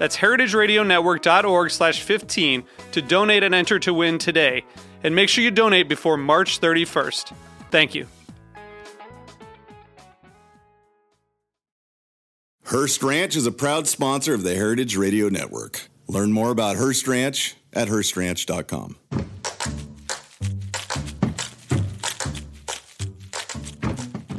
That's heritageradionetwork.org slash 15 to donate and enter to win today. And make sure you donate before March 31st. Thank you. Hearst Ranch is a proud sponsor of the Heritage Radio Network. Learn more about Hearst Ranch at HearstRanch.com.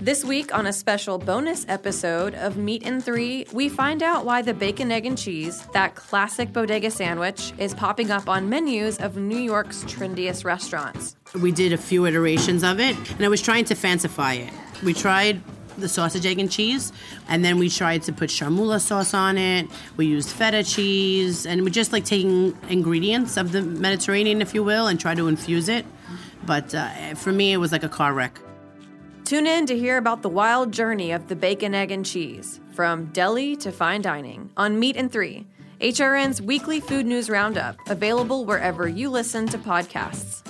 This week, on a special bonus episode of Meat and Three, we find out why the bacon, egg, and cheese, that classic bodega sandwich, is popping up on menus of New York's trendiest restaurants. We did a few iterations of it, and I was trying to fancify it. We tried the sausage, egg, and cheese, and then we tried to put chermoula sauce on it. We used feta cheese, and we're just like taking ingredients of the Mediterranean, if you will, and try to infuse it. But uh, for me, it was like a car wreck. Tune in to hear about the wild journey of the bacon, egg, and cheese, from deli to fine dining, on Meat and Three, HRN's weekly food news roundup, available wherever you listen to podcasts.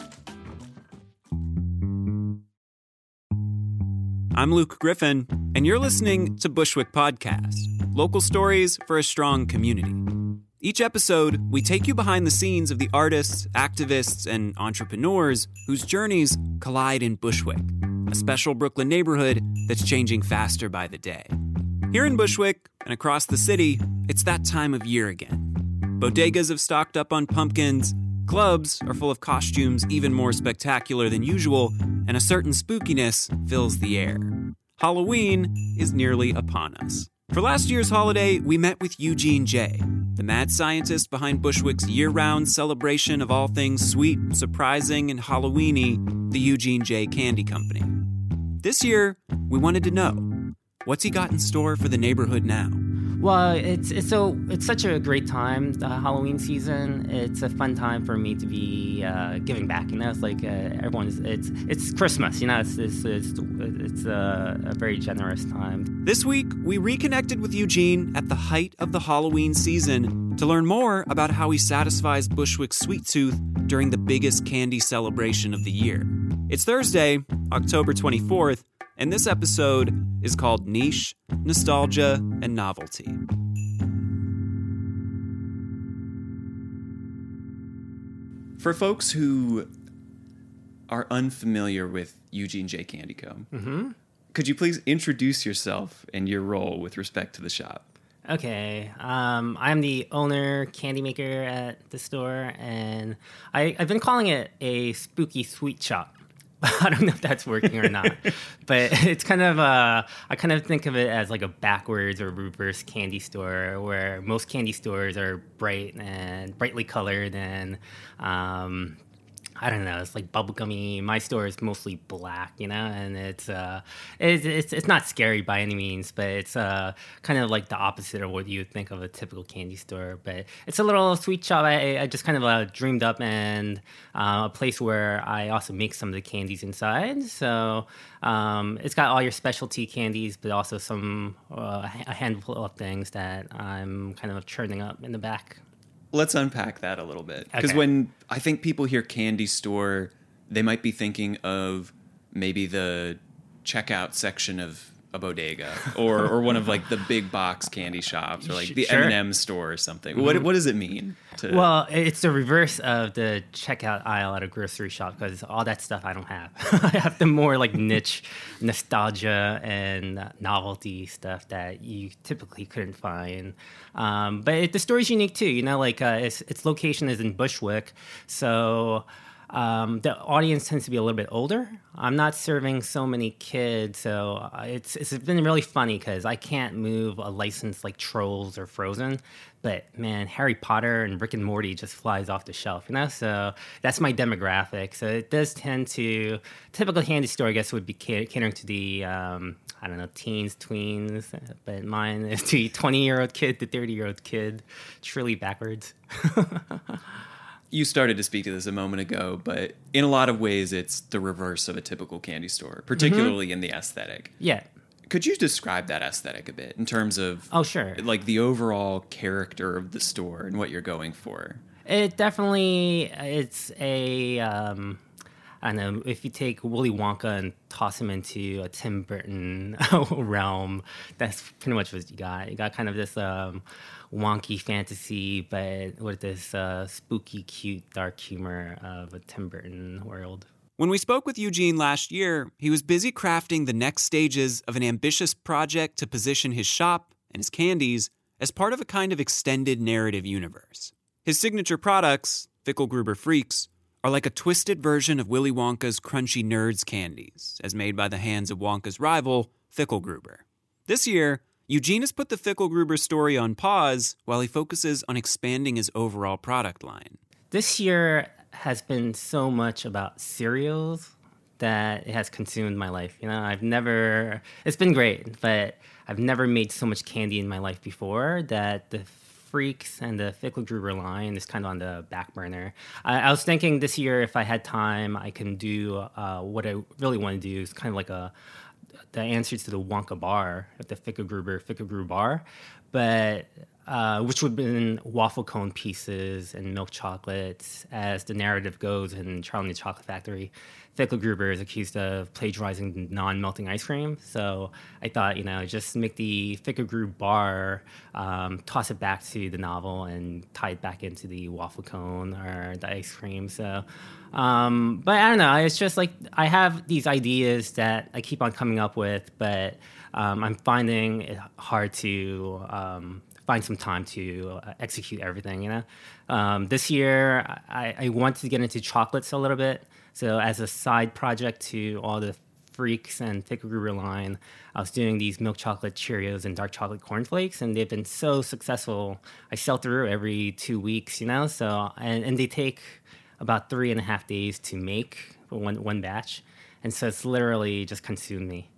I'm Luke Griffin, and you're listening to Bushwick Podcast local stories for a strong community. Each episode, we take you behind the scenes of the artists, activists, and entrepreneurs whose journeys collide in Bushwick, a special Brooklyn neighborhood that's changing faster by the day. Here in Bushwick and across the city, it's that time of year again. Bodegas have stocked up on pumpkins, clubs are full of costumes even more spectacular than usual, and a certain spookiness fills the air. Halloween is nearly upon us. For last year's holiday, we met with Eugene J., the mad scientist behind Bushwick's year round celebration of all things sweet, surprising, and Halloweeny, the Eugene J. Candy Company. This year, we wanted to know what's he got in store for the neighborhood now? Well, it's, it's so it's such a great time, the Halloween season. It's a fun time for me to be uh, giving back. You know, it's like uh, everyone's it's it's Christmas. You know, it's it's it's, it's a, a very generous time. This week, we reconnected with Eugene at the height of the Halloween season to learn more about how he satisfies Bushwick's sweet tooth during the biggest candy celebration of the year. It's Thursday, October 24th, and this episode is called Niche, Nostalgia, and Novelty. For folks who are unfamiliar with Eugene J. Candy Co., Mm-hmm. could you please introduce yourself and your role with respect to the shop? Okay, um, I'm the owner, candy maker at the store, and I, I've been calling it a spooky sweet shop. I don't know if that's working or not, but it's kind of uh, I kind of think of it as like a backwards or reverse candy store, where most candy stores are bright and brightly colored and um, I don't know. It's like bubblegummy. My store is mostly black, you know, and it's uh, it's, it's it's not scary by any means, but it's uh, kind of like the opposite of what you think of a typical candy store. But it's a little sweet shop. I, I just kind of uh, dreamed up and uh, a place where I also make some of the candies inside. So um, it's got all your specialty candies, but also some uh, a handful of things that I'm kind of churning up in the back. Let's unpack that a little bit. Because Okay. when I think people hear candy store, they might be thinking of maybe the checkout section of a bodega or, or one of like the big box candy shops or like the Sure. M&M store or something. What, what does it mean? To, Well, it's the reverse of the checkout aisle at a grocery shop because all that stuff I don't have. I have the more like niche nostalgia and novelty stuff that you typically couldn't find. Um, but it, the store's unique too. You know, like uh, its its location is in Bushwick, so. Um, the audience tends to be a little bit older. I'm not serving so many kids, so uh, it's it's been really funny because I can't move a license like Trolls or Frozen, but man, Harry Potter and Rick and Morty just flies off the shelf, you know. So that's my demographic. So it does tend to typical candy store, I guess, would be catering to the um, I don't know teens, tweens, but mine is the 20 year old kid, the 30 year old kid. Truly backwards. you started to speak to this a moment ago, but in a lot of ways, it's the reverse of a typical candy store, particularly mm-hmm. in the aesthetic. Yeah. Could you describe that aesthetic a bit in terms of oh sure like the overall character of the store and what you're going for? It definitely it's a um, I don't know if you take Willy Wonka and toss him into a Tim Burton realm, that's pretty much what you got. You got kind of this um, wonky fantasy, but with this uh, spooky, cute, dark humor of a Tim Burton world. When we spoke with Eugene last year, he was busy crafting the next stages of an ambitious project to position his shop and his candies as part of a kind of extended narrative universe. His signature products, Fickelgruber Freaks, are like a twisted version of Willy Wonka's crunchy nerds candies, as made by the hands of Wonka's rival, Fickelgruber. This year, Eugene has put the Fickelgruber story on pause while he focuses on expanding his overall product line. This year has been so much about cereals that it has consumed my life. You know, I've never, it's been great, but I've never made so much candy in my life before that the Freaks and the Fickelgruber line is kind of on the back burner. I, I, was thinking this year, if I had time, I can do uh, what I really want to do is kind of like a the answer to the Wonka bar, at the Fickelgruber Fickelgruber bar, but uh, which would have been waffle cone pieces and milk chocolates, as the narrative goes in Charlie and the Chocolate Factory. Fickelgruber is accused of plagiarizing non-melting ice cream. So I thought, you know, just make the Fickelgruber bar, um, toss it back to the novel, and tie it back into the waffle cone or the ice cream. So, um, but I don't know. It's just like I have these ideas that I keep on coming up with, but um, I'm finding it hard to um, find some time to uh, execute everything. You know, um, this year I, I wanted to get into chocolates a little bit. So as a side project to all the Freaks and Fickelgruber line, I was doing these milk chocolate Cheerios and dark chocolate cornflakes, and they've been so successful. I sell through every two weeks, you know. So and, and they take about three and a half days to make one one batch, and so it's literally just consumed me.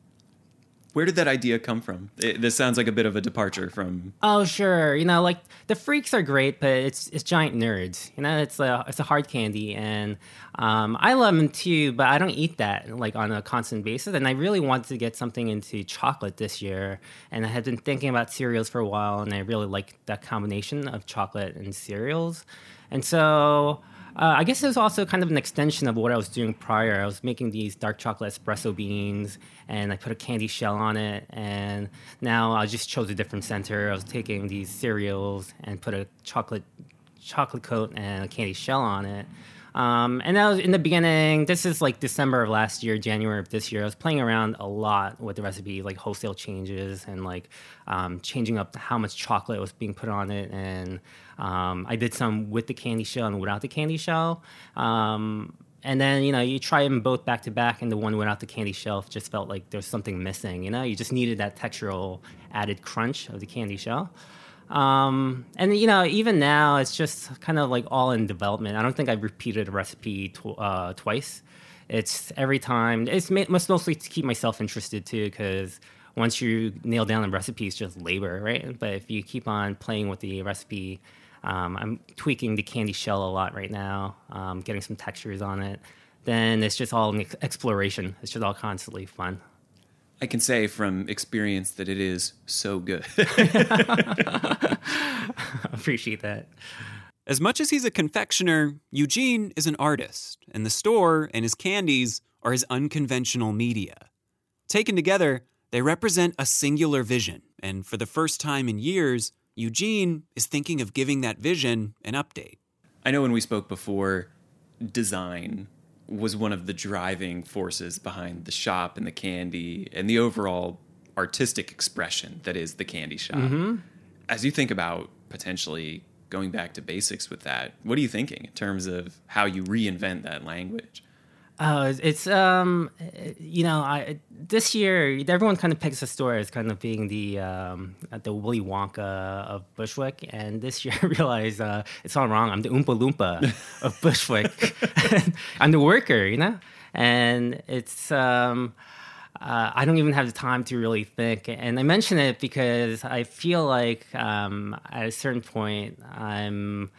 Where did that idea come from? It, this sounds like a bit of a departure from. Oh sure, you know, like the freaks are great, but it's it's giant nerds. You know, it's a it's a hard candy, and um, I love them too. But I don't eat that like on a constant basis. And I really wanted to get something into chocolate this year, and I had been thinking about cereals for a while, and I really like that combination of chocolate and cereals, and so. Uh, I guess it was also kind of an extension of what I was doing prior. I was making these dark chocolate espresso beans, and I put a candy shell on it. And now I just chose a different center. I was taking these cereals and put a chocolate chocolate coat and a candy shell on it. Um, and that was in the beginning. This is like December of last year, January of this year. I was playing around a lot with the recipe, like wholesale changes and like um, changing up how much chocolate was being put on it. And um, I did some with the candy shell and without the candy shell. Um, and then you know you try them both back to back, and the one without the candy shell just felt like there's something missing. You know, you just needed that textural added crunch of the candy shell. Um, and you know, even now, it's just kind of like all in development. I don't think I've repeated a recipe tw- uh, twice. It's every time. It's mostly to keep myself interested too, because once you nail down the recipe, it's just labor, right? But if you keep on playing with the recipe, um, I'm tweaking the candy shell a lot right now, um, getting some textures on it. Then it's just all an exploration. It's just all constantly fun. I can say from experience that it is so good. Appreciate that. As much as he's a confectioner, Eugene is an artist, and the store and his candies are his unconventional media. Taken together, they represent a singular vision, and for the first time in years, Eugene is thinking of giving that vision an update. I know when we spoke before, design was one of the driving forces behind the shop and the candy and the overall artistic expression that is the candy shop. Mm-hmm. As you think about potentially going back to basics with that. What are you thinking in terms of how you reinvent that language? Oh, it's, um, you know, I this year everyone kind of picks a store as kind of being the um, the Willy Wonka of Bushwick, and this year I realized uh, it's all wrong. I'm the Oompa Loompa of Bushwick. I'm the worker, you know, and it's um. Uh, I don't even have the time to really think. And I mention it because I feel like um, at a certain point, I'm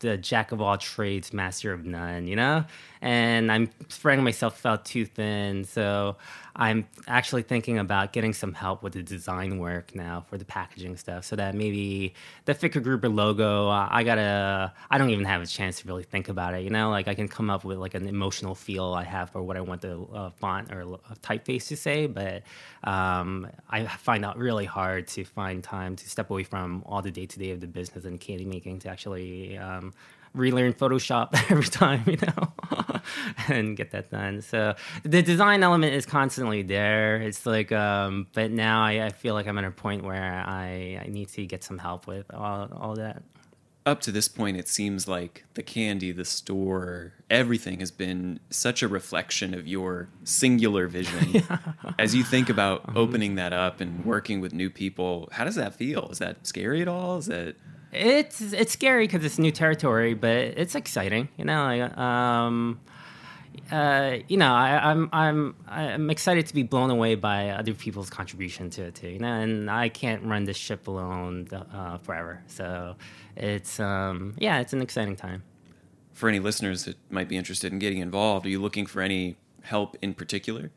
the jack of all trades, master of none, you know? And I'm spreading myself out too thin. So I'm actually thinking about getting some help with the design work now for the packaging stuff so that maybe the Fickelgruber logo, uh, I gotta, I don't even have a chance to really think about it, you know? Like I can come up with like an emotional feel I have for what I want the uh, font or uh, typeface to say, but um, I find out really hard to find time to step away from all the day to day of the business and candy making to actually um, relearn Photoshop every time, you know, and get that done. So the design element is constantly there. It's like, um, but now I, I, feel like I'm at a point where I, I need to get some help with all, all that. Up to this point, it seems like the candy, the store, everything has been such a reflection of your singular vision. yeah. As you think about uh-huh. opening that up and working with new people, how does that feel? Is that scary at all? Is that it's it's scary because it's new territory, but it's exciting. You know, like, um, uh, you know, I, am I'm, I'm I'm excited to be blown away by other people's contribution to it too. You know, and I can't run this ship alone uh, forever. So it's um, yeah, it's an exciting time. For any listeners that might be interested in getting involved, are you looking for any help in particular?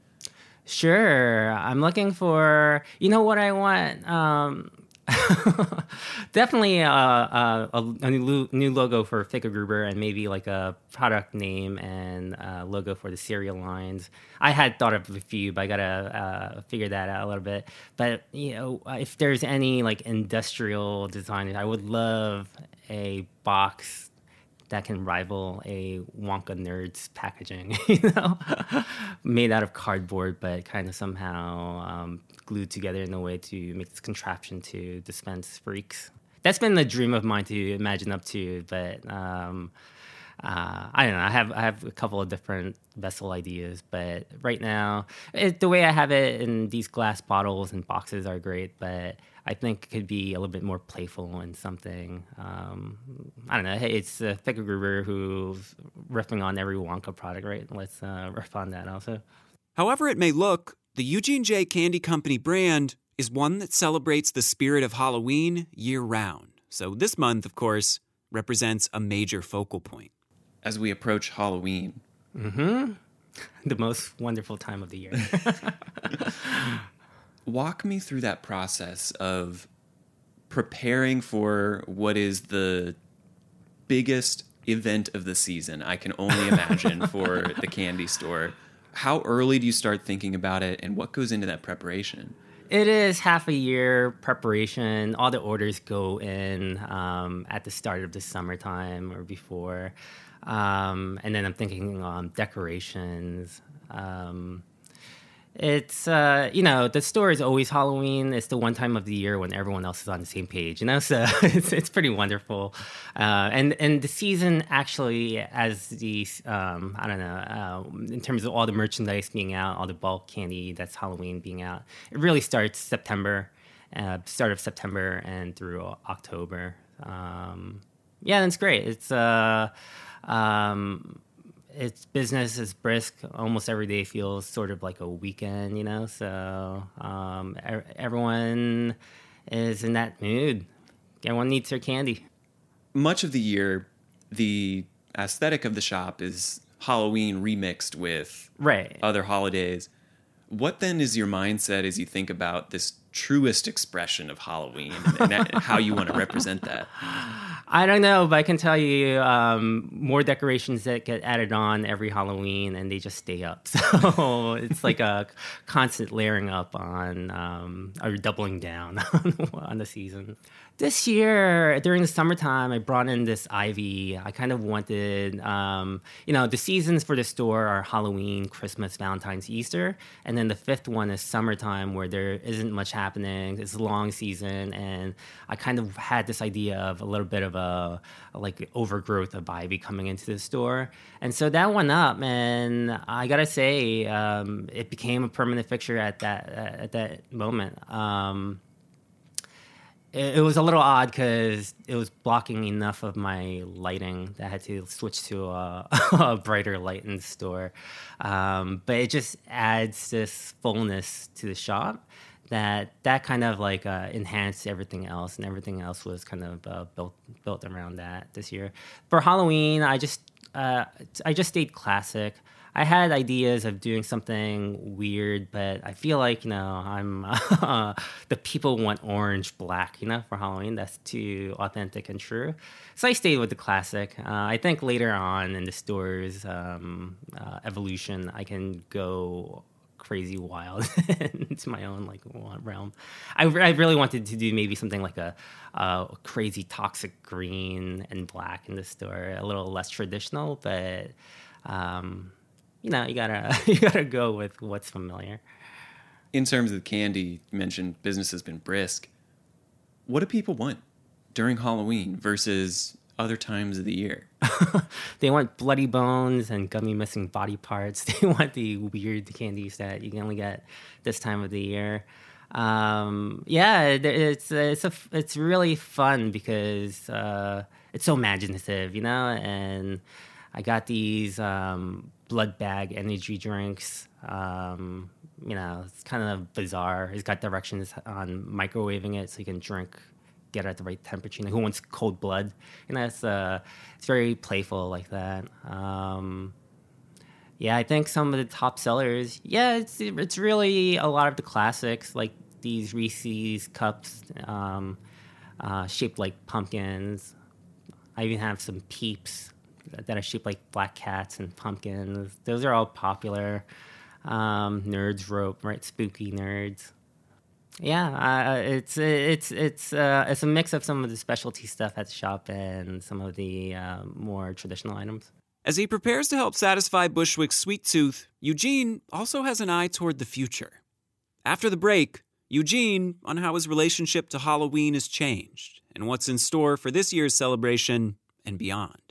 Sure, I'm looking for. You know what I want. Um, Definitely uh, uh, a, new, new logo for Fickelgruber and maybe like a product name and uh, logo for the cereal lines. I had thought of a few, but I gotta uh, figure that out a little bit. But you know, if there's any like industrial design, I would love a box that can rival a Wonka Nerds packaging, you know, made out of cardboard, but kind of somehow um, glued together in a way to make this contraption to dispense freaks. That's been the dream of mine to imagine up to, but um, uh, I don't know. I have I have a couple of different vessel ideas, but right now, it, the way I have it in these glass bottles and boxes are great, but I think could be a little bit more playful and something. Um, I don't know. Hey, it's uh, Fickelgruber who's riffing on every Wonka product, right? Let's uh, riff on that also. However, it may look, the Eugene J. Candy Company brand is one that celebrates the spirit of Halloween year round. So this month, of course, represents a major focal point. As we approach Halloween. Mm-hmm. The most wonderful time of the year. walk me through that process of preparing for what is the biggest event of the season I can only imagine for the candy store. How early do you start thinking about it and what goes into that preparation? It is half a year preparation. All the orders go in um, at the start of the summertime or before. Um, and then I'm thinking on decorations. Um, it's uh, you know the store is always Halloween. It's the one time of the year when everyone else is on the same page, you know. So it's it's pretty wonderful, uh, and and the season actually, as the um, I don't know, uh, in terms of all the merchandise being out, all the bulk candy that's Halloween being out, it really starts September, uh, start of September and through October. Um, yeah, it's great. It's uh, um, its business is brisk. Almost every day feels sort of like a weekend, you know. So um, er- everyone is in that mood. Everyone needs their candy. Much of the year, the aesthetic of the shop is Halloween remixed with right. other holidays. What then is your mindset as you think about this truest expression of Halloween and, and how you want to represent that? I don't know, but I can tell you um, more decorations that get added on every Halloween, and they just stay up. So it's like a constant layering up on um, or doubling down on the season. This year, during the summertime, I brought in this ivy. I kind of wanted, um, you know, the seasons for the store are Halloween, Christmas, Valentine's, Easter, and then the fifth one is summertime, where there isn't much happening. It's a long season, and I kind of had this idea of a little bit of a like overgrowth of ivy coming into the store, and so that went up, and I gotta say, um, it became a permanent fixture at that at that moment. Um, it, it was a little odd because it was blocking enough of my lighting that I had to switch to a, a brighter light in the store. Um, but it just adds this fullness to the shop that that kind of like uh, enhanced everything else, and everything else was kind of uh, built built around that this year. For Halloween, I just uh, I just stayed classic. I had ideas of doing something weird, but I feel like you know I'm uh, the people want orange black, you know, for Halloween. That's too authentic and true. So I stayed with the classic. Uh, I think later on in the store's um, uh, evolution, I can go crazy wild into my own like realm. I, I really wanted to do maybe something like a, crazy toxic green and black in the store, a little less traditional, but. Um, you know, you gotta you gotta go with what's familiar. In terms of candy, you mentioned business has been brisk. What do people want during Halloween versus other times of the year? they want bloody bones and gummy missing body parts. They want the weird candies that you can only get this time of the year. Um, yeah, it's it's a it's really fun because uh, it's so imaginative, you know. And I got these um, blood bag energy drinks. Um, you know, it's kind of bizarre. It's got directions on microwaving it so you can drink, get it at the right temperature. You know, who wants cold blood? You know, it's uh, it's very playful like that. Um, yeah, I think some of the top sellers. Yeah, it's it's really a lot of the classics like these Reese's cups um, uh, shaped like pumpkins. I even have some Peeps that are shaped like black cats and pumpkins. Those are all popular. Um, nerds rope, right? Spooky nerds. Yeah, uh, it's it's it's uh, it's a mix of some of the specialty stuff at the shop and some of the uh, more traditional items. As he prepares to help satisfy Bushwick's sweet tooth, Eugene also has an eye toward the future. After the break, Eugene on how his relationship to Halloween has changed and what's in store for this year's celebration and beyond.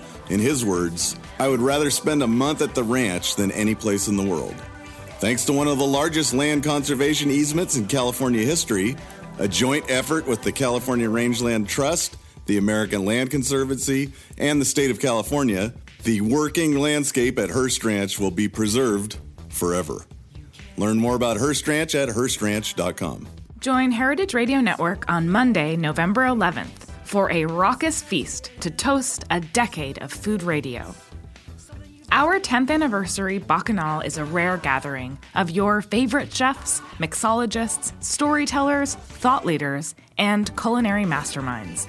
In his words, I would rather spend a month at the ranch than any place in the world. Thanks to one of the largest land conservation easements in California history, a joint effort with the California Rangeland Trust, the American Land Conservancy, and the state of California, the working landscape at Hearst Ranch will be preserved forever. Learn more about Hearst Ranch at HearstRanch.com. Join Heritage Radio Network on Monday, November 11th for a raucous feast to toast a decade of food radio. Our 10th anniversary Bacchanal is a rare gathering of your favorite chefs, mixologists, storytellers, thought leaders, and culinary masterminds.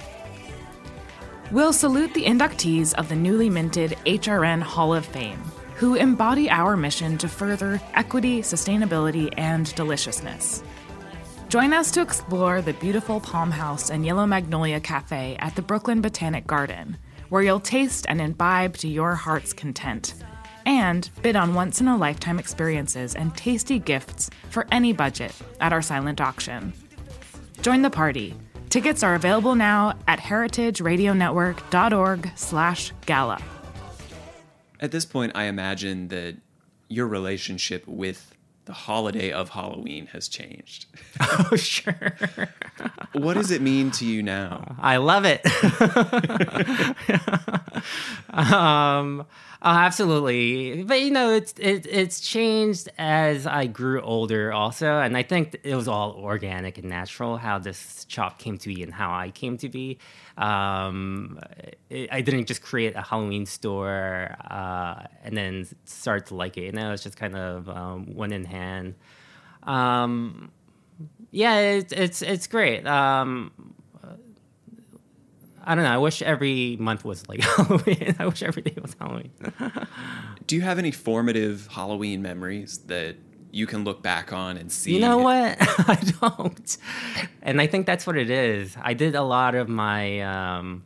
We'll salute the inductees of the newly minted HRN Hall of Fame, who embody our mission to further equity, sustainability, and deliciousness. Join us to explore the beautiful Palm House and Yellow Magnolia Cafe at the Brooklyn Botanic Garden, where you'll taste and imbibe to your heart's content. And bid on once in a lifetime experiences and tasty gifts for any budget at our silent auction. Join the party. Tickets are available now at heritageradionetwork.org/gala. At this point, I imagine that your relationship with the holiday of Halloween has changed. Oh, sure. what does it mean to you now? I love it. um, Oh, absolutely. But you know, it's it, it's changed as I grew older, also, and I think it was all organic and natural how this shop came to be and how I came to be. Um, it, I didn't just create a Halloween store uh, and then start to like it. You know, it's just kind of um, went in hand. Um, yeah, it's it's it's great. Um, I don't know. I wish every month was like Halloween. I wish every day was Halloween. Do you have any formative Halloween memories that you can look back on and see? You know what? I don't. And I think that's what it is. I did a lot of my um,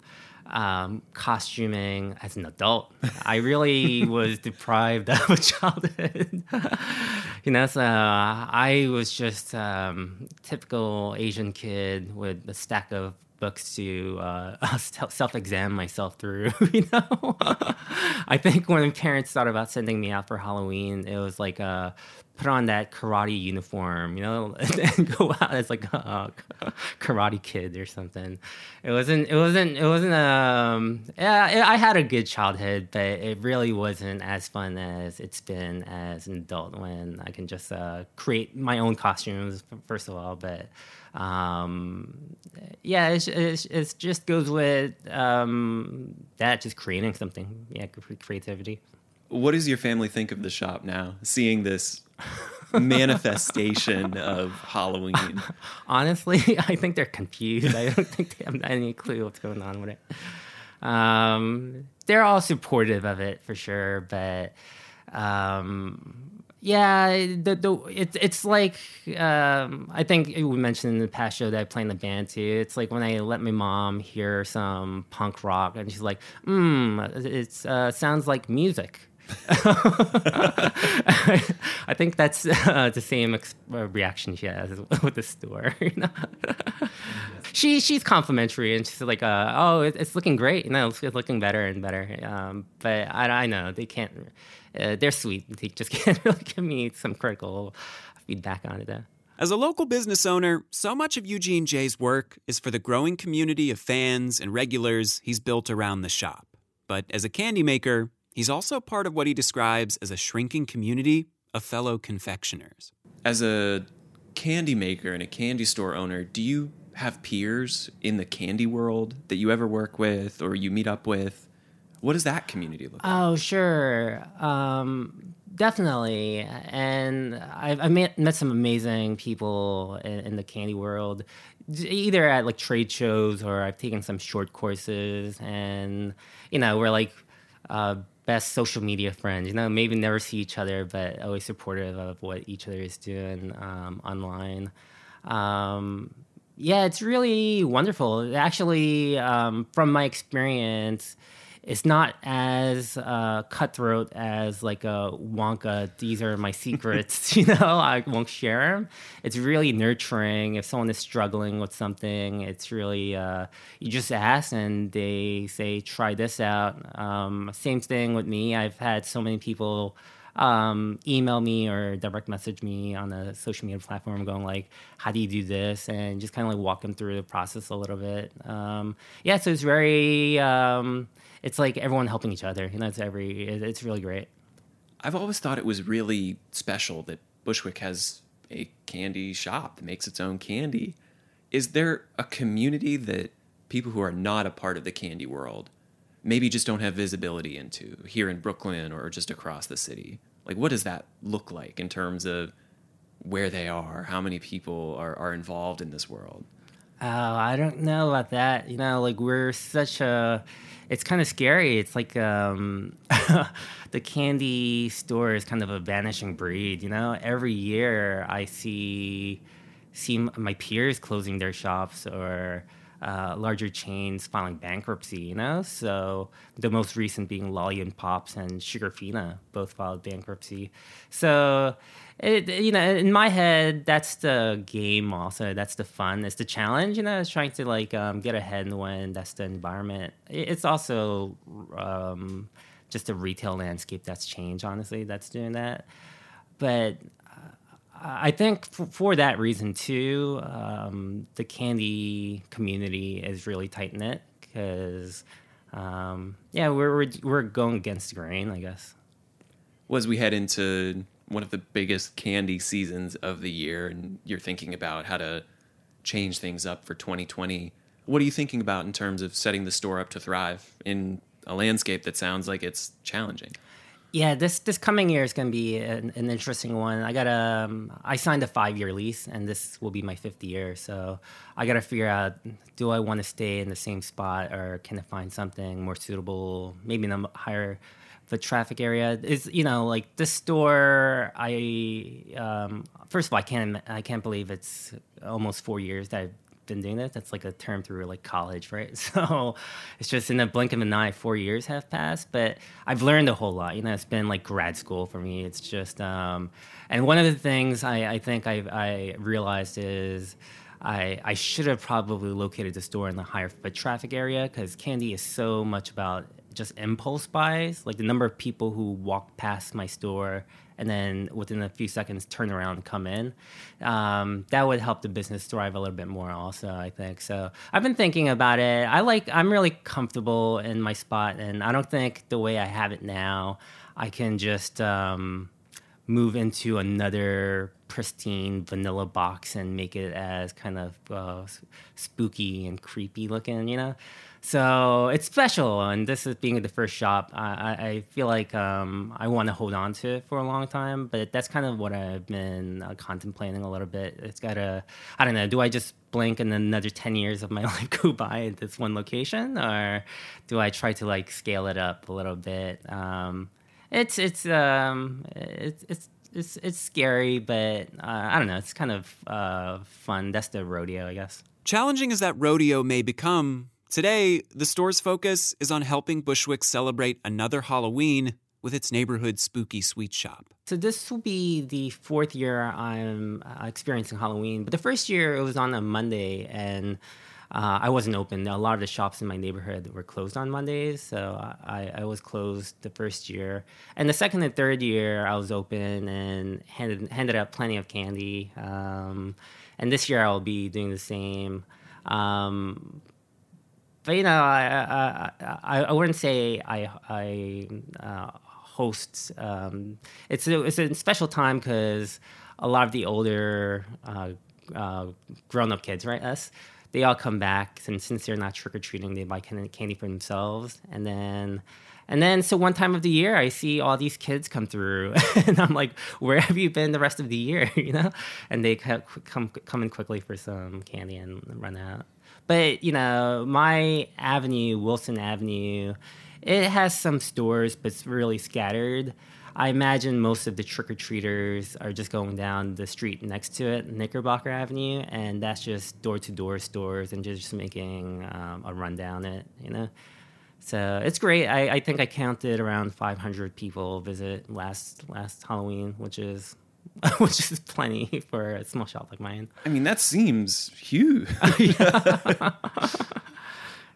um, costuming as an adult. I really was deprived of a childhood. you know, so I was just um, typical Asian kid with a stack of books to uh, self-examine myself through. You know, I think when parents thought about sending me out for Halloween, it was like uh, put on that karate uniform, you know, and go out as like a karate kid or something. It wasn't. It wasn't. It wasn't. Um. Yeah, I had a good childhood, but it really wasn't as fun as it's been as an adult when I can just uh, create my own costumes first of all, but um, yeah, it's, it's, it just goes with um, that, just creating something. Yeah, creativity. What does your family think of the shop now? Seeing this manifestation of Halloween. Honestly, I think they're confused. I don't think they have any clue what's going on with it. Um, they're all supportive of it for sure, but um, yeah, the, the it's it's like um, I think we mentioned in the past show that I play in the band too. It's like when I let my mom hear some punk rock, and she's like, "Hmm, it uh, sounds like music." I think that's uh, the same ex- uh, reaction she has with the store. You know? she she's complimentary and she's like, uh, "Oh, it, it's looking great. You know, it's, it's looking better and better." Um, but I, I know they can't. Uh, they're sweet. They just can't really give me some critical feedback on it. Though. As a local business owner, so much of Eugene J's work is for the growing community of fans and regulars he's built around the shop. But as a candy maker, He's also part of what he describes as a shrinking community of fellow confectioners. As a candy maker and a candy store owner, do you have peers in the candy world that you ever work with or you meet up with? What does that community look like? Oh, sure. Um, definitely. And I've, I've met, met some amazing people in, in, the candy world, either at like trade shows or I've taken some short courses. And, you know, we're like, uh, best social media friends. You know, maybe never see each other, but always supportive of what each other is doing um, online. Um, yeah, it's really wonderful. Actually, um, from my experience, it's not as uh, cutthroat as like a Wonka. These are my secrets, you know. I won't share them. It's really nurturing. If someone is struggling with something, it's really uh, you just ask and they say, "Try this out." Um, same thing with me. I've had so many people um, email me or direct message me on a social media platform going like, how do you do this? And just kind of like walk them through the process a little bit. Um, yeah, so it's very, um, it's like everyone helping each other. Know, it's every, it's really great. I've always thought it was really special that Bushwick has a candy shop that makes its own candy. Is there a community that people who are not a part of the candy world maybe just don't have visibility into here in Brooklyn or just across the city? Like, what does that look like in terms of where they are? How many people are, are involved in this world? Oh, I don't know about that. You know, like we're such a. It's kind of scary. It's like um, the candy store is kind of a vanishing breed. You know, every year I see see my peers closing their shops or uh, larger chains filing bankruptcy, you know? So the most recent being Lolli and Pops and Sugarfina both filed bankruptcy. So, it, you know, in my head, that's the game also. That's the fun. It's the challenge, you know, it's trying to like um, get ahead when that's the environment. It's also um, just the retail landscape that's changed, honestly, that's doing that. But I think for, that reason too, um, the candy community is really tight knit because, um, yeah, we're, we're, we're going against the grain, I guess. Well, as we head into one of the biggest candy seasons of the year, and you're thinking about how to change things up for 2020, what are you thinking about in terms of setting the store up to thrive in a landscape that sounds like it's challenging? Yeah, this this coming year is going to be an, an, interesting one. I got um, I signed a five year lease, and this will be my fifth year. So I got to figure out: do I want to stay in the same spot, or can I find something more suitable, maybe in a higher the traffic area? Is you know like this store? I um, first of all, I can't I can't believe it's almost four years that I've been doing this. That's like a term through like college, right? So it's just in the blink of an eye, four years have passed. But I've learned a whole lot. You know, it's been like grad school for me. It's just, um, and one of the things I, I think I, I realized is. I, I should have probably located the store in the higher foot traffic area because candy is so much about just impulse buys. Like the number of people who walk past my store and then within a few seconds turn around and come in. Um, that would help the business thrive a little bit more, also. I think so. I've been thinking about it. I like. I'm really comfortable in my spot, and I don't think the way I have it now, I can just. Um, move into another pristine vanilla box and make it as kind of uh, spooky and creepy looking, you know? So it's special, and this is being the first shop. I, I feel like um, I want to hold on to it for a long time, but that's kind of what I've been uh, contemplating a little bit. It's got a, I don't know, do I just blink and another 10 years of my life go by at this one location, or do I try to like scale it up a little bit? Um, it's, it's, um, it's, it's, it's, it's scary, but uh, I don't know. It's kind of uh, fun. That's the rodeo, I guess. Challenging as that rodeo may become, Today, the store's focus is on helping Bushwick celebrate another Halloween with its neighborhood spooky sweet shop. So this will be the fourth year I'm uh, experiencing Halloween, but the first year it was on a Monday and uh, I wasn't open. A lot of the shops in my neighborhood were closed on Mondays, so I, I, was closed the first year. And the second and third year, I was open and handed handed out plenty of candy. Um, and this year, I'll be doing the same. Um, but you know, I I, I wouldn't say I I uh, host. Um, it's a, it's a special time because a lot of the older uh, uh, grown up kids, right, us, they all come back, and since they're not trick or treating, they buy candy for themselves, and then. And then, so one time of the year, I see all these kids come through, and I'm like, "Where have you been the rest of the year?" You know, and they come, come in quickly for some candy and run out. But you know, my avenue, Wilson Avenue, it has some stores, but it's really scattered. I imagine most of the trick or treaters are just going down the street next to it, Knickerbocker Avenue, and that's just door to door stores and just making um, a rundown it, you know. So it's great. I, I think I counted around 500 people visit last last Halloween, which is which is plenty for a small shop like mine. I mean, that seems huge.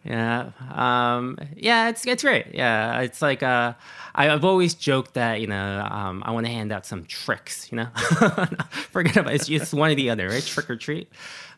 yeah, um, yeah, it's it's great. Yeah, it's like uh, I, have always joked that you know um, I want to hand out some tricks. You know, forget about it. it's just one or the other, right? Trick or treat.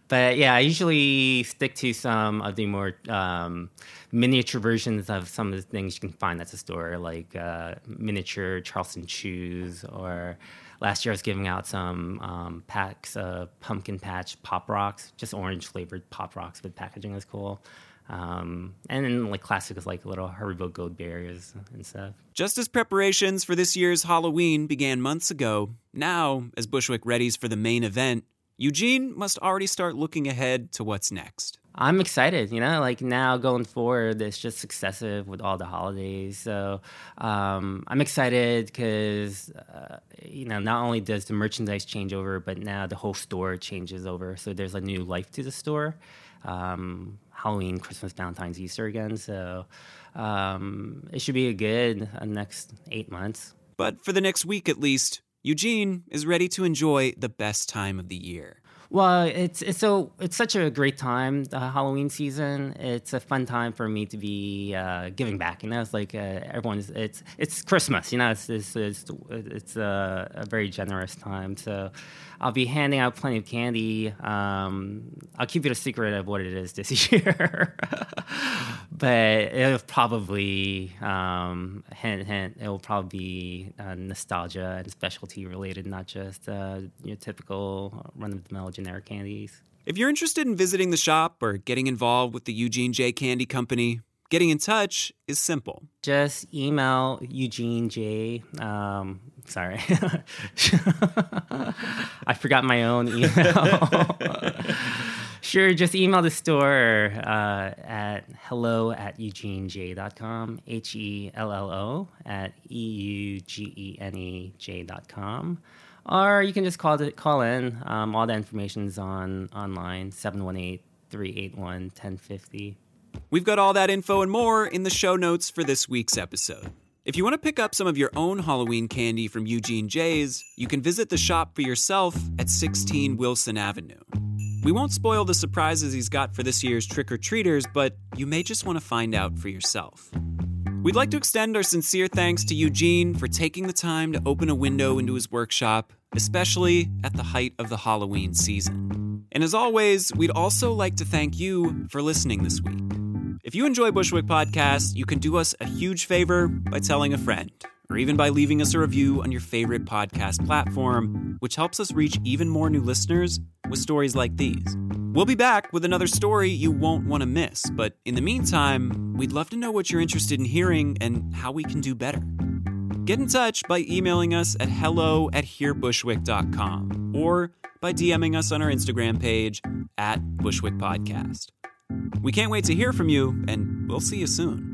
But yeah, I usually stick to some of the more um, miniature versions of some of the things you can find at the store, like uh, miniature Charleston Chews or last year I was giving out some um, packs of pumpkin patch pop rocks, just orange flavored pop rocks, but packaging is cool. Um, and then like classics like little Haribo Goldbears and stuff. Just as preparations for this year's Halloween began months ago, now as Bushwick readies for the main event, Eugene must already start looking ahead to what's next. I'm excited, you know, like now going forward, it's just successive with all the holidays. So um, I'm excited because, uh, you know, not only does the merchandise change over, but now the whole store changes over. So there's a new life to the store. Um, Halloween, Christmas, Valentine's, Easter again. So um, it should be a good uh, next eight months. But for the next week at least, Eugene is ready to enjoy the best time of the year. Well, it's it's so it's such a great time, the Halloween season. It's a fun time for me to be uh, giving back. You know, it's like uh, everyone's. It's it's Christmas. You know, it's it's it's, it's a, a, very generous time. So I'll be handing out plenty of candy. Um, I'll keep it a secret of what it is this year, but it'll probably um, hint hint. It will probably be uh, nostalgia and specialty related, not just uh, your typical run of the mill generic candies. If you're interested in visiting the shop or getting involved with the Eugene J. Candy Company, Getting in touch is simple. Just email Eugene J. Um, sorry, I forgot my own email. sure, just email the store uh, at hello at eugenej.com, H E L L O at E U G E N E J.com. Or you can just call, the, call in. Um, all the information is on online, 718 381 1050. We've got all that info and more in the show notes for this week's episode. If you want to pick up some of your own Halloween candy from Eugene J's, you can visit the shop for yourself at 16 Wilson Avenue. We won't spoil the surprises he's got for this year's trick or treaters, but you may just want to find out for yourself. We'd like to extend our sincere thanks to Eugene for taking the time to open a window into his workshop, especially at the height of the Halloween season. And as always, we'd also like to thank you for listening this week. If you enjoy Bushwick Podcasts, you can do us a huge favor by telling a friend, or even by leaving us a review on your favorite podcast platform, which helps us reach even more new listeners with stories like these. We'll be back with another story you won't want to miss, but in the meantime, we'd love to know what you're interested in hearing and how we can do better. Get in touch by emailing us at hello at herebushwick.com or by DMing us on our Instagram page at Bushwick Podcast. We can't wait to hear from you, and we'll see you soon.